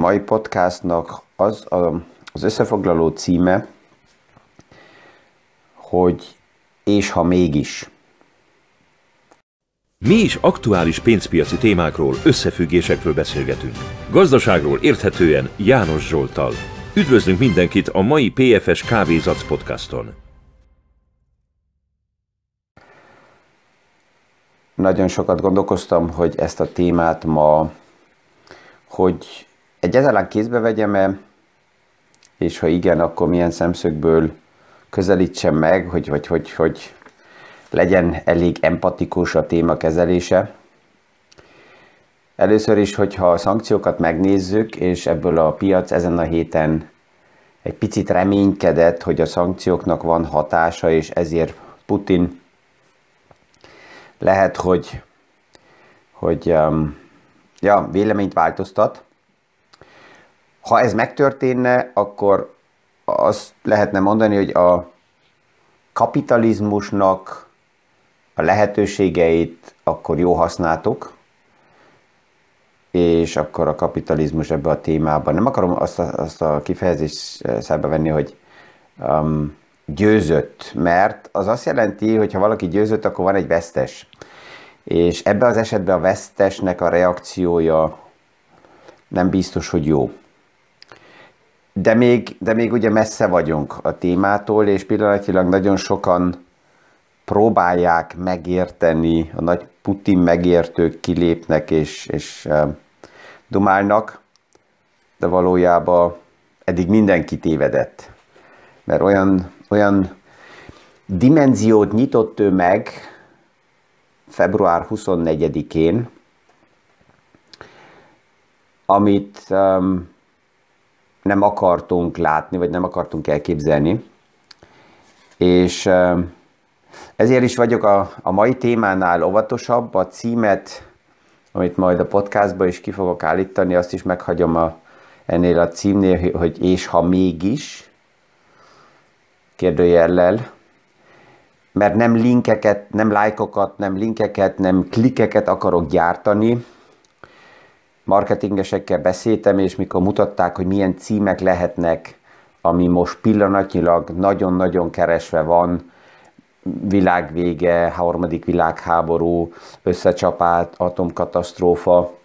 mai podcastnak az a, az összefoglaló címe, hogy és ha mégis. Mi is aktuális pénzpiaci témákról, összefüggésekről beszélgetünk. Gazdaságról érthetően János Zsoltal. Üdvözlünk mindenkit a mai PFS Kávézac podcaston. Nagyon sokat gondolkoztam, hogy ezt a témát ma, hogy egyáltalán kézbe vegyem-e, és ha igen, akkor milyen szemszögből közelítsem meg, hogy, hogy, hogy, hogy legyen elég empatikus a téma kezelése. Először is, hogyha a szankciókat megnézzük, és ebből a piac ezen a héten egy picit reménykedett, hogy a szankcióknak van hatása, és ezért Putin lehet, hogy, hogy um, ja, véleményt változtat. Ha ez megtörténne, akkor azt lehetne mondani, hogy a kapitalizmusnak a lehetőségeit akkor jó használtuk, és akkor a kapitalizmus ebbe a témában, nem akarom azt a, azt a kifejezést szembe venni, hogy um, győzött, mert az azt jelenti, hogy ha valaki győzött, akkor van egy vesztes. És ebben az esetben a vesztesnek a reakciója nem biztos, hogy jó. De még, de még ugye messze vagyunk a témától, és pillanatilag nagyon sokan próbálják megérteni, a nagy Putin megértők kilépnek és, és dumálnak, de valójában eddig mindenki tévedett. Mert olyan, olyan dimenziót nyitott ő meg február 24-én, amit um, nem akartunk látni, vagy nem akartunk elképzelni. És ezért is vagyok a, a mai témánál óvatosabb, a címet, amit majd a podcastba is ki fogok állítani, azt is meghagyom a, ennél a címnél, hogy és ha mégis, kérdőjellel, mert nem linkeket, nem lájkokat, nem linkeket, nem klikeket akarok gyártani. Marketingesekkel beszéltem, és mikor mutatták, hogy milyen címek lehetnek, ami most pillanatnyilag nagyon-nagyon keresve van, világvége, harmadik világháború, összecsapát, atomkatasztrófa.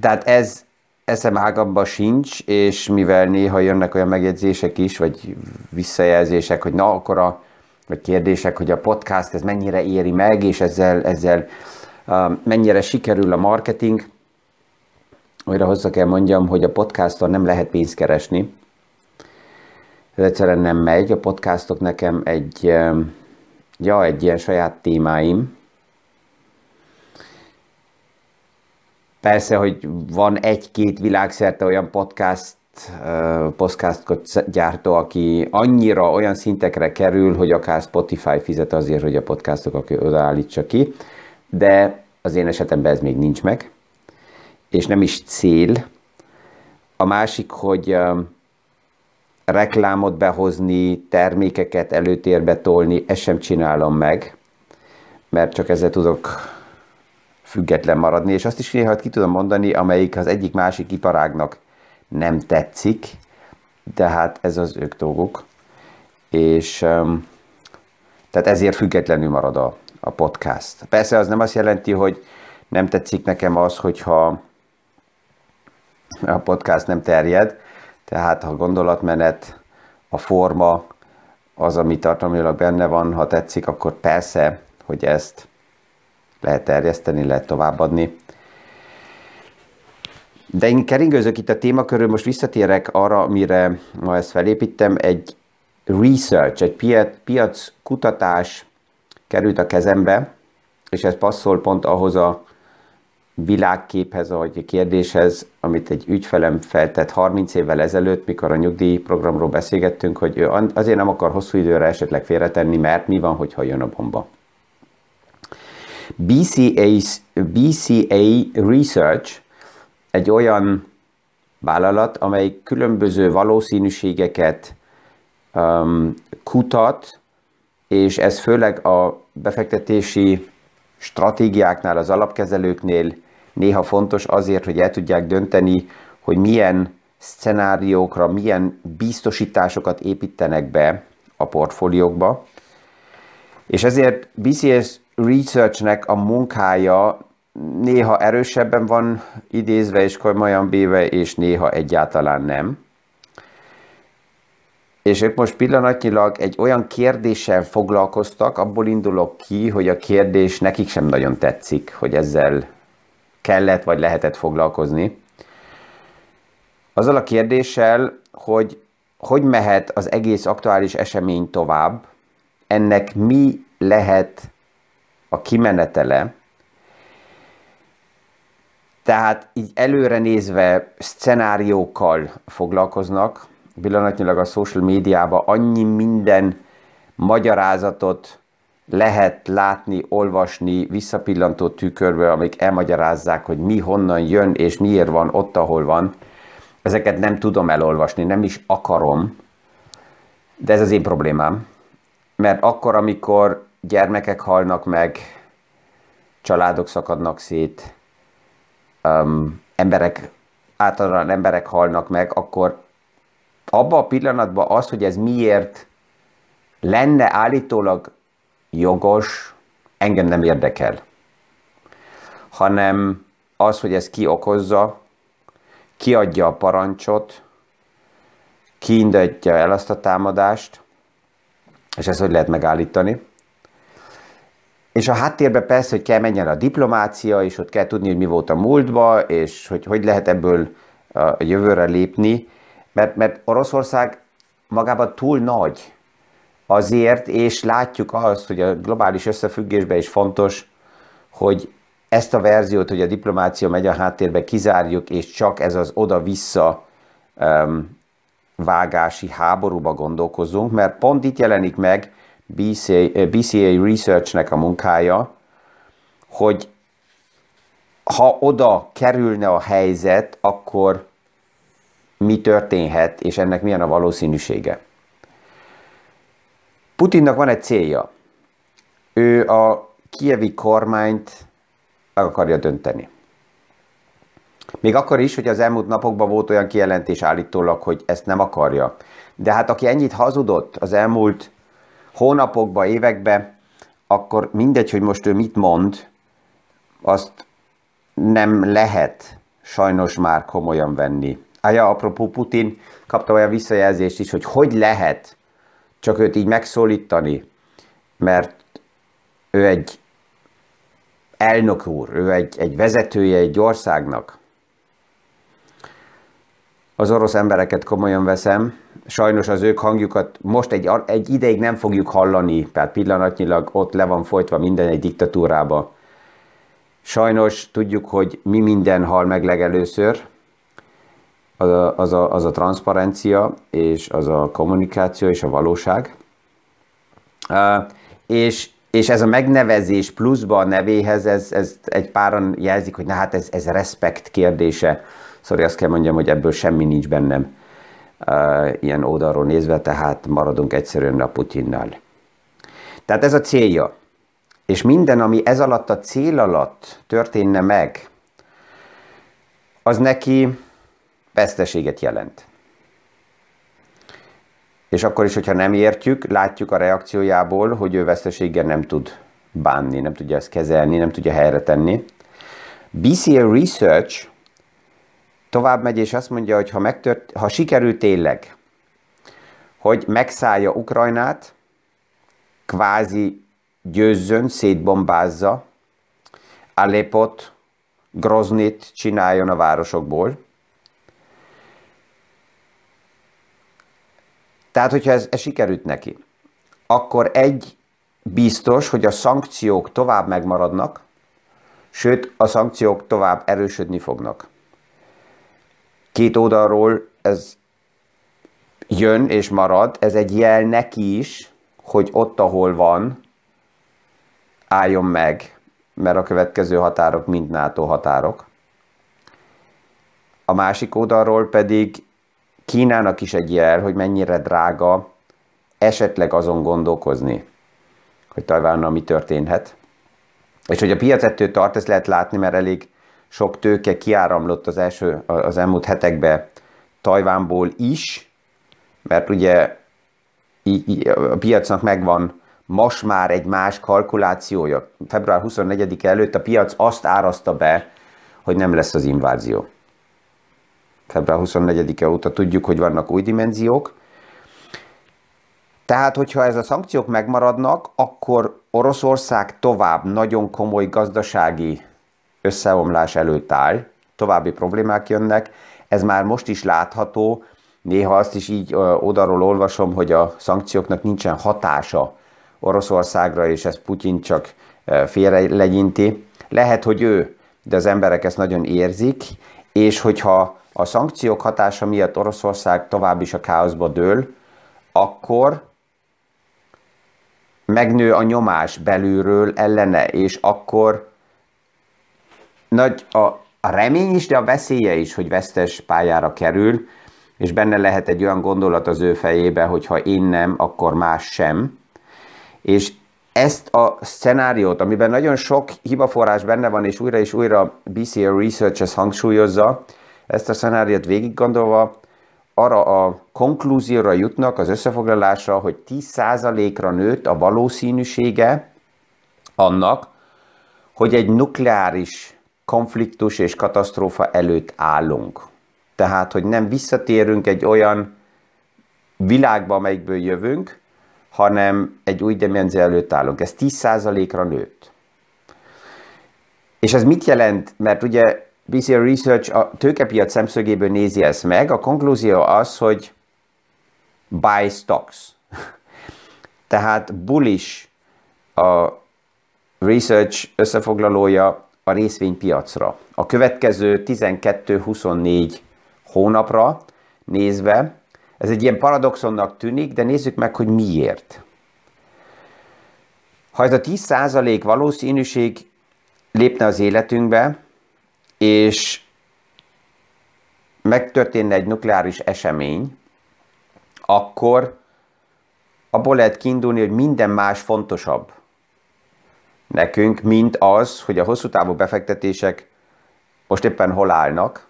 Tehát ez eszem ágamba sincs, és mivel néha jönnek olyan megjegyzések is, vagy visszajelzések, hogy na, akkor a, vagy kérdések, hogy a podcast ez mennyire éri meg, és ezzel, ezzel mennyire sikerül a marketing, olyan hozzá kell mondjam, hogy a podcaston nem lehet pénzt keresni, ez egyszerűen nem megy. A podcastok nekem egy, ja, egy ilyen saját témáim. Persze, hogy van egy-két világszerte olyan podcast, podcastot gyártó, aki annyira olyan szintekre kerül, hogy akár Spotify fizet azért, hogy a podcastok odaállítsa ki, de az én esetemben ez még nincs meg, és nem is cél. A másik, hogy reklámot behozni, termékeket előtérbe tolni, ezt sem csinálom meg, mert csak ezzel tudok független maradni, és azt is néha ki tudom mondani, amelyik az egyik másik iparágnak nem tetszik, de hát ez az ők dolguk, és tehát ezért függetlenül marad a, a podcast. Persze az nem azt jelenti, hogy nem tetszik nekem az, hogyha a podcast nem terjed, tehát a gondolatmenet, a forma, az, ami tartalmilag benne van, ha tetszik, akkor persze, hogy ezt lehet terjeszteni, lehet továbbadni. De én keringőzök itt a témakörül, most visszatérek arra, amire ma ezt felépítem, egy research, egy piac, piac kutatás került a kezembe, és ez passzol pont ahhoz a világképhez, vagy a kérdéshez, amit egy ügyfelem feltett 30 évvel ezelőtt, mikor a nyugdíjprogramról beszélgettünk, hogy ő azért nem akar hosszú időre esetleg félretenni, mert mi van, hogyha jön a bomba. BCA, BCA Research egy olyan vállalat, amely különböző valószínűségeket um, kutat, és ez főleg a befektetési stratégiáknál, az alapkezelőknél néha fontos azért, hogy el tudják dönteni, hogy milyen szcenáriókra, milyen biztosításokat építenek be a portfóliókba. És ezért BCS Researchnek a munkája néha erősebben van idézve és komolyan béve, és néha egyáltalán nem. És ők most pillanatnyilag egy olyan kérdéssel foglalkoztak, abból indulok ki, hogy a kérdés nekik sem nagyon tetszik, hogy ezzel kellett vagy lehetett foglalkozni. Azzal a kérdéssel, hogy hogy mehet az egész aktuális esemény tovább, ennek mi lehet a kimenetele, tehát így előre nézve szcenáriókkal foglalkoznak, pillanatnyilag a social médiában annyi minden magyarázatot lehet látni, olvasni visszapillantó tükörből, amik elmagyarázzák, hogy mi honnan jön, és miért van ott, ahol van. Ezeket nem tudom elolvasni, nem is akarom, de ez az én problémám. Mert akkor, amikor gyermekek halnak meg, családok szakadnak szét, um, emberek, általában emberek halnak meg, akkor abban a pillanatban az, hogy ez miért lenne állítólag jogos, engem nem érdekel. Hanem az, hogy ez ki okozza, kiadja a parancsot, kiindatja el azt a támadást, és ezt hogy lehet megállítani. És a háttérben persze, hogy kell menjen a diplomácia, és ott kell tudni, hogy mi volt a múltba, és hogy hogy lehet ebből a jövőre lépni, mert, mert Oroszország magában túl nagy azért, és látjuk azt, hogy a globális összefüggésben is fontos, hogy ezt a verziót, hogy a diplomácia megy a háttérbe, kizárjuk, és csak ez az oda-vissza um, vágási háborúba gondolkozunk, mert pont itt jelenik meg BCA, BCA Researchnek a munkája, hogy ha oda kerülne a helyzet, akkor mi történhet, és ennek milyen a valószínűsége. Putinnak van egy célja. Ő a kievi kormányt meg akarja dönteni. Még akkor is, hogy az elmúlt napokban volt olyan kijelentés állítólag, hogy ezt nem akarja. De hát aki ennyit hazudott az elmúlt hónapokban, években, akkor mindegy, hogy most ő mit mond, azt nem lehet sajnos már komolyan venni. Ája, apropó Putin, kapta olyan visszajelzést is, hogy hogy lehet csak őt így megszólítani, mert ő egy elnök úr, ő egy, egy vezetője egy országnak. Az orosz embereket komolyan veszem, sajnos az ők hangjukat most egy, egy ideig nem fogjuk hallani, tehát pillanatnyilag ott le van folytva minden egy diktatúrába. Sajnos tudjuk, hogy mi minden hal meg legelőször, az a, az a, az a transzparencia, és az a kommunikáció, és a valóság. Uh, és, és ez a megnevezés pluszba a nevéhez, ez, ez egy páran jelzik, hogy na hát ez, ez respekt kérdése. Szóval azt kell mondjam, hogy ebből semmi nincs bennem uh, ilyen oldalról nézve, tehát maradunk egyszerűen a Putinnal. Tehát ez a célja. És minden, ami ez alatt a cél alatt történne meg, az neki veszteséget jelent. És akkor is, hogyha nem értjük, látjuk a reakciójából, hogy ő veszteséggel nem tud bánni, nem tudja ezt kezelni, nem tudja helyre tenni. BCA Research tovább megy, és azt mondja, hogy ha, megtört, ha sikerül tényleg, hogy megszállja Ukrajnát, kvázi győzzön, szétbombázza, Alepot, Groznit csináljon a városokból, Tehát, hogyha ez, ez sikerült neki, akkor egy biztos, hogy a szankciók tovább megmaradnak, sőt, a szankciók tovább erősödni fognak. Két oldalról ez jön és marad, ez egy jel neki is, hogy ott, ahol van, álljon meg, mert a következő határok mind NATO határok. A másik oldalról pedig Kínának is egy jel, hogy mennyire drága esetleg azon gondolkozni, hogy Tajvánnal mi történhet. És hogy a piac ettől tart, ezt lehet látni, mert elég sok tőke kiáramlott az, első, az elmúlt hetekbe Tajvánból is, mert ugye a piacnak megvan most már egy más kalkulációja. Február 24 előtt a piac azt árazta be, hogy nem lesz az invázió. Február 24-e óta tudjuk, hogy vannak új dimenziók. Tehát, hogyha ez a szankciók megmaradnak, akkor Oroszország tovább nagyon komoly gazdasági összeomlás előtt áll, további problémák jönnek, ez már most is látható, néha azt is így odaról olvasom, hogy a szankcióknak nincsen hatása Oroszországra, és ez Putyin csak félre legyinti. Lehet, hogy ő, de az emberek ezt nagyon érzik, és hogyha a szankciók hatása miatt Oroszország tovább is a káoszba dől, akkor megnő a nyomás belülről ellene, és akkor nagy a, remény is, de a veszélye is, hogy vesztes pályára kerül, és benne lehet egy olyan gondolat az ő fejébe, hogy ha én nem, akkor más sem. És ezt a szenáriót, amiben nagyon sok hibaforrás benne van, és újra és újra BCA Research ezt hangsúlyozza, ezt a szenáriót végig gondolva, arra a konklúzióra jutnak az összefoglalásra, hogy 10%-ra nőtt a valószínűsége annak, hogy egy nukleáris konfliktus és katasztrófa előtt állunk. Tehát, hogy nem visszatérünk egy olyan világba, amelyikből jövünk, hanem egy új dimenzió előtt állunk. Ez 10%-ra nőtt. És ez mit jelent? Mert ugye BCR Research a tőkepiac szemszögéből nézi ezt meg. A konklúzió az, hogy buy stocks. Tehát bullish a research összefoglalója a részvénypiacra. A következő 12-24 hónapra nézve, ez egy ilyen paradoxonnak tűnik, de nézzük meg, hogy miért. Ha ez a 10% valószínűség lépne az életünkbe, és megtörténne egy nukleáris esemény, akkor abból lehet kiindulni, hogy minden más fontosabb nekünk, mint az, hogy a hosszú távú befektetések most éppen hol állnak,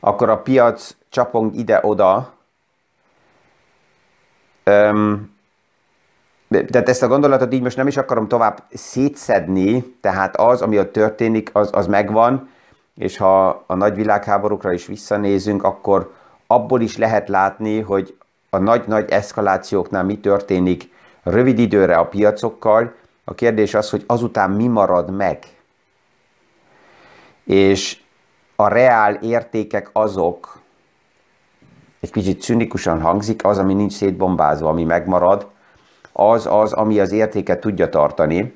akkor a piac csapong ide-oda. Um, tehát ezt a gondolatot így most nem is akarom tovább szétszedni, tehát az, ami ott történik, az, az megvan, és ha a nagy világháborúkra is visszanézünk, akkor abból is lehet látni, hogy a nagy-nagy eszkalációknál mi történik rövid időre a piacokkal. A kérdés az, hogy azután mi marad meg. És a reál értékek azok, egy kicsit cünikusan hangzik, az, ami nincs szétbombázva, ami megmarad, az az, ami az értéket tudja tartani,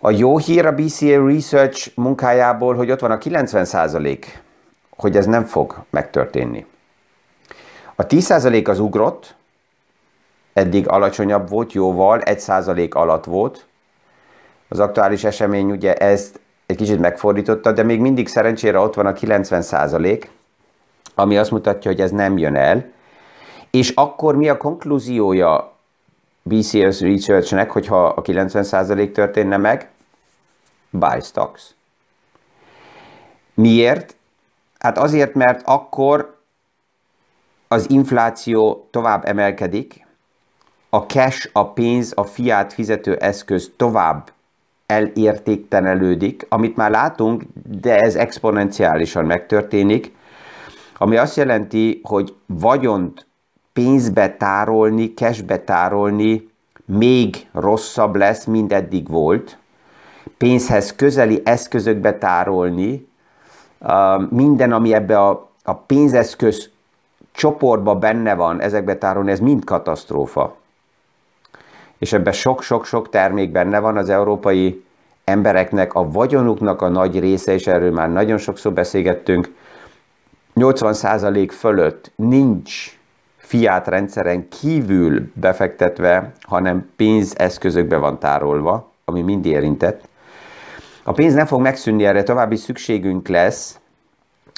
a jó hír a BCA Research munkájából, hogy ott van a 90% hogy ez nem fog megtörténni. A 10% az ugrott, eddig alacsonyabb volt, jóval, 1% alatt volt. Az aktuális esemény ugye ezt egy kicsit megfordította, de még mindig szerencsére ott van a 90% ami azt mutatja, hogy ez nem jön el. És akkor mi a konklúziója BCS Researchnek, hogyha a 90% történne meg, buy stocks. Miért? Hát azért, mert akkor az infláció tovább emelkedik, a cash, a pénz, a fiát fizető eszköz tovább elértéktenelődik, amit már látunk, de ez exponenciálisan megtörténik, ami azt jelenti, hogy vagyont pénzbe tárolni, cashbe tárolni még rosszabb lesz, mint eddig volt. Pénzhez közeli eszközökbe tárolni, minden, ami ebbe a, a pénzeszköz csoportba benne van, ezekbe tárolni, ez mind katasztrófa. És ebben sok-sok-sok termék benne van az európai embereknek, a vagyonuknak a nagy része, és erről már nagyon sokszor beszélgettünk, 80% fölött nincs fiát rendszeren kívül befektetve, hanem pénzeszközökbe van tárolva, ami mind érintett. A pénz nem fog megszűnni, erre további szükségünk lesz,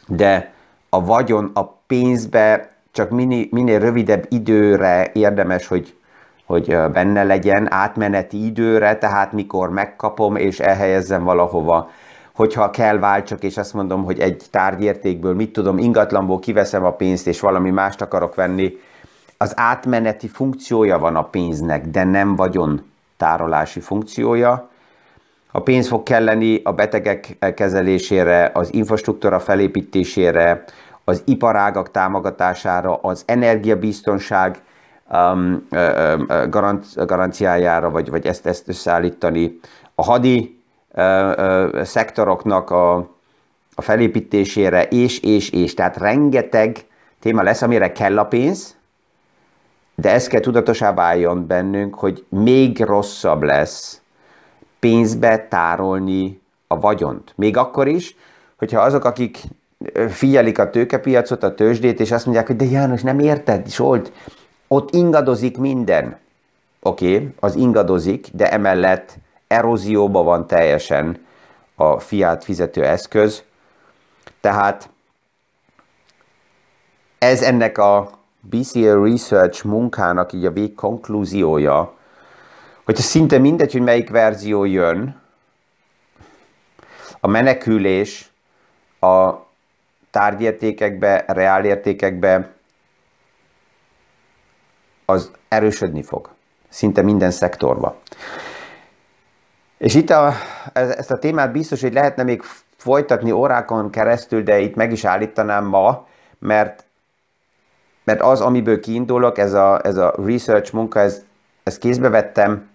de a vagyon a pénzbe csak minél, minél rövidebb időre érdemes, hogy, hogy benne legyen, átmeneti időre, tehát mikor megkapom és elhelyezzem valahova, hogyha kell váltsak, és azt mondom, hogy egy tárgyértékből, mit tudom, ingatlanból kiveszem a pénzt, és valami mást akarok venni, az átmeneti funkciója van a pénznek, de nem vagyon tárolási funkciója. A pénz fog kelleni a betegek kezelésére, az infrastruktúra felépítésére, az iparágak támogatására, az energiabiztonság um, garanc, garanciájára, vagy, vagy ezt, ezt összeállítani, a hadi szektoroknak a, a felépítésére, és, és, és. Tehát rengeteg téma lesz, amire kell a pénz, de ez kell tudatosá váljon bennünk, hogy még rosszabb lesz pénzbe tárolni a vagyont. Még akkor is, hogyha azok, akik figyelik a tőkepiacot, a tőzsdét, és azt mondják, hogy de János, nem érted, Solt, ott ingadozik minden. Oké, okay, az ingadozik, de emellett erózióban van teljesen a fiát fizető eszköz. Tehát ez ennek a BCA Research munkának így a végkonklúziója, hogyha szinte mindegy, hogy melyik verzió jön, a menekülés a tárgyértékekbe, reálértékekbe az erősödni fog. Szinte minden szektorba. És itt a, ezt a témát biztos, hogy lehetne még folytatni órákon keresztül, de itt meg is állítanám ma, mert mert az, amiből kiindulok, ez a, ez a research munka, ez, ezt kézbe vettem,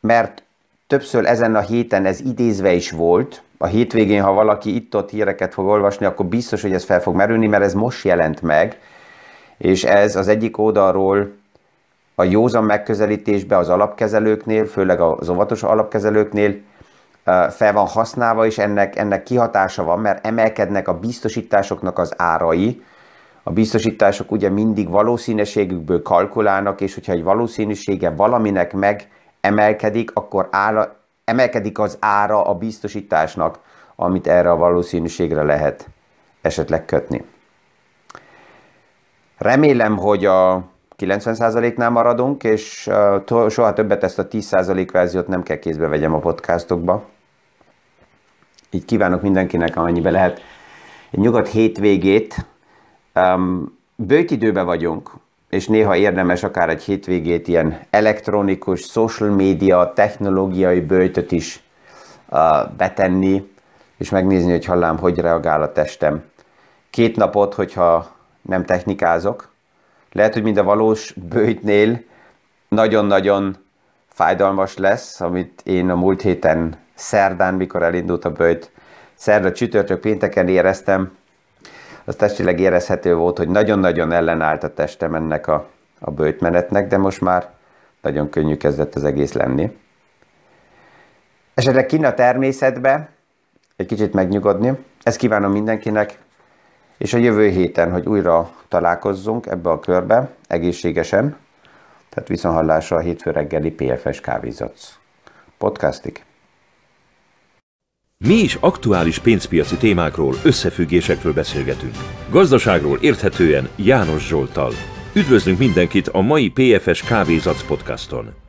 mert többször ezen a héten ez idézve is volt. A hétvégén, ha valaki itt-ott híreket fog olvasni, akkor biztos, hogy ez fel fog merülni, mert ez most jelent meg, és ez az egyik oldalról a józan megközelítésbe az alapkezelőknél, főleg az óvatos alapkezelőknél fel van használva, és ennek, ennek kihatása van, mert emelkednek a biztosításoknak az árai, a biztosítások ugye mindig valószínűségükből kalkulálnak, és hogyha egy valószínűsége valaminek megemelkedik, akkor ára, emelkedik az ára a biztosításnak, amit erre a valószínűségre lehet esetleg kötni. Remélem, hogy a 90%-nál maradunk, és soha többet ezt a 10% verziót nem kell kézbe vegyem a podcastokba. Így kívánok mindenkinek, amennyibe lehet, egy nyugodt hétvégét, Um, bőtidőben vagyunk, és néha érdemes akár egy hétvégét ilyen elektronikus, social media, technológiai bőtöt is uh, betenni, és megnézni, hogy hallám, hogy reagál a testem. Két napot, hogyha nem technikázok. Lehet, hogy mind a valós bőjtnél nagyon-nagyon fájdalmas lesz, amit én a múlt héten szerdán, mikor elindult a bőjt, szerda, csütörtök, pénteken éreztem, az testileg érezhető volt, hogy nagyon-nagyon ellenállt a testem ennek a, a bőjtmenetnek, de most már nagyon könnyű kezdett az egész lenni. Esetleg kinn a természetbe, egy kicsit megnyugodni. Ezt kívánom mindenkinek, és a jövő héten, hogy újra találkozzunk ebbe a körbe, egészségesen, tehát viszonhallásra a hétfő reggeli PFS kávézatsz. Podcastig. Mi is aktuális pénzpiaci témákról, összefüggésekről beszélgetünk. Gazdaságról érthetően János Zsoltal. Üdvözlünk mindenkit a mai PFS Kávézac podcaston!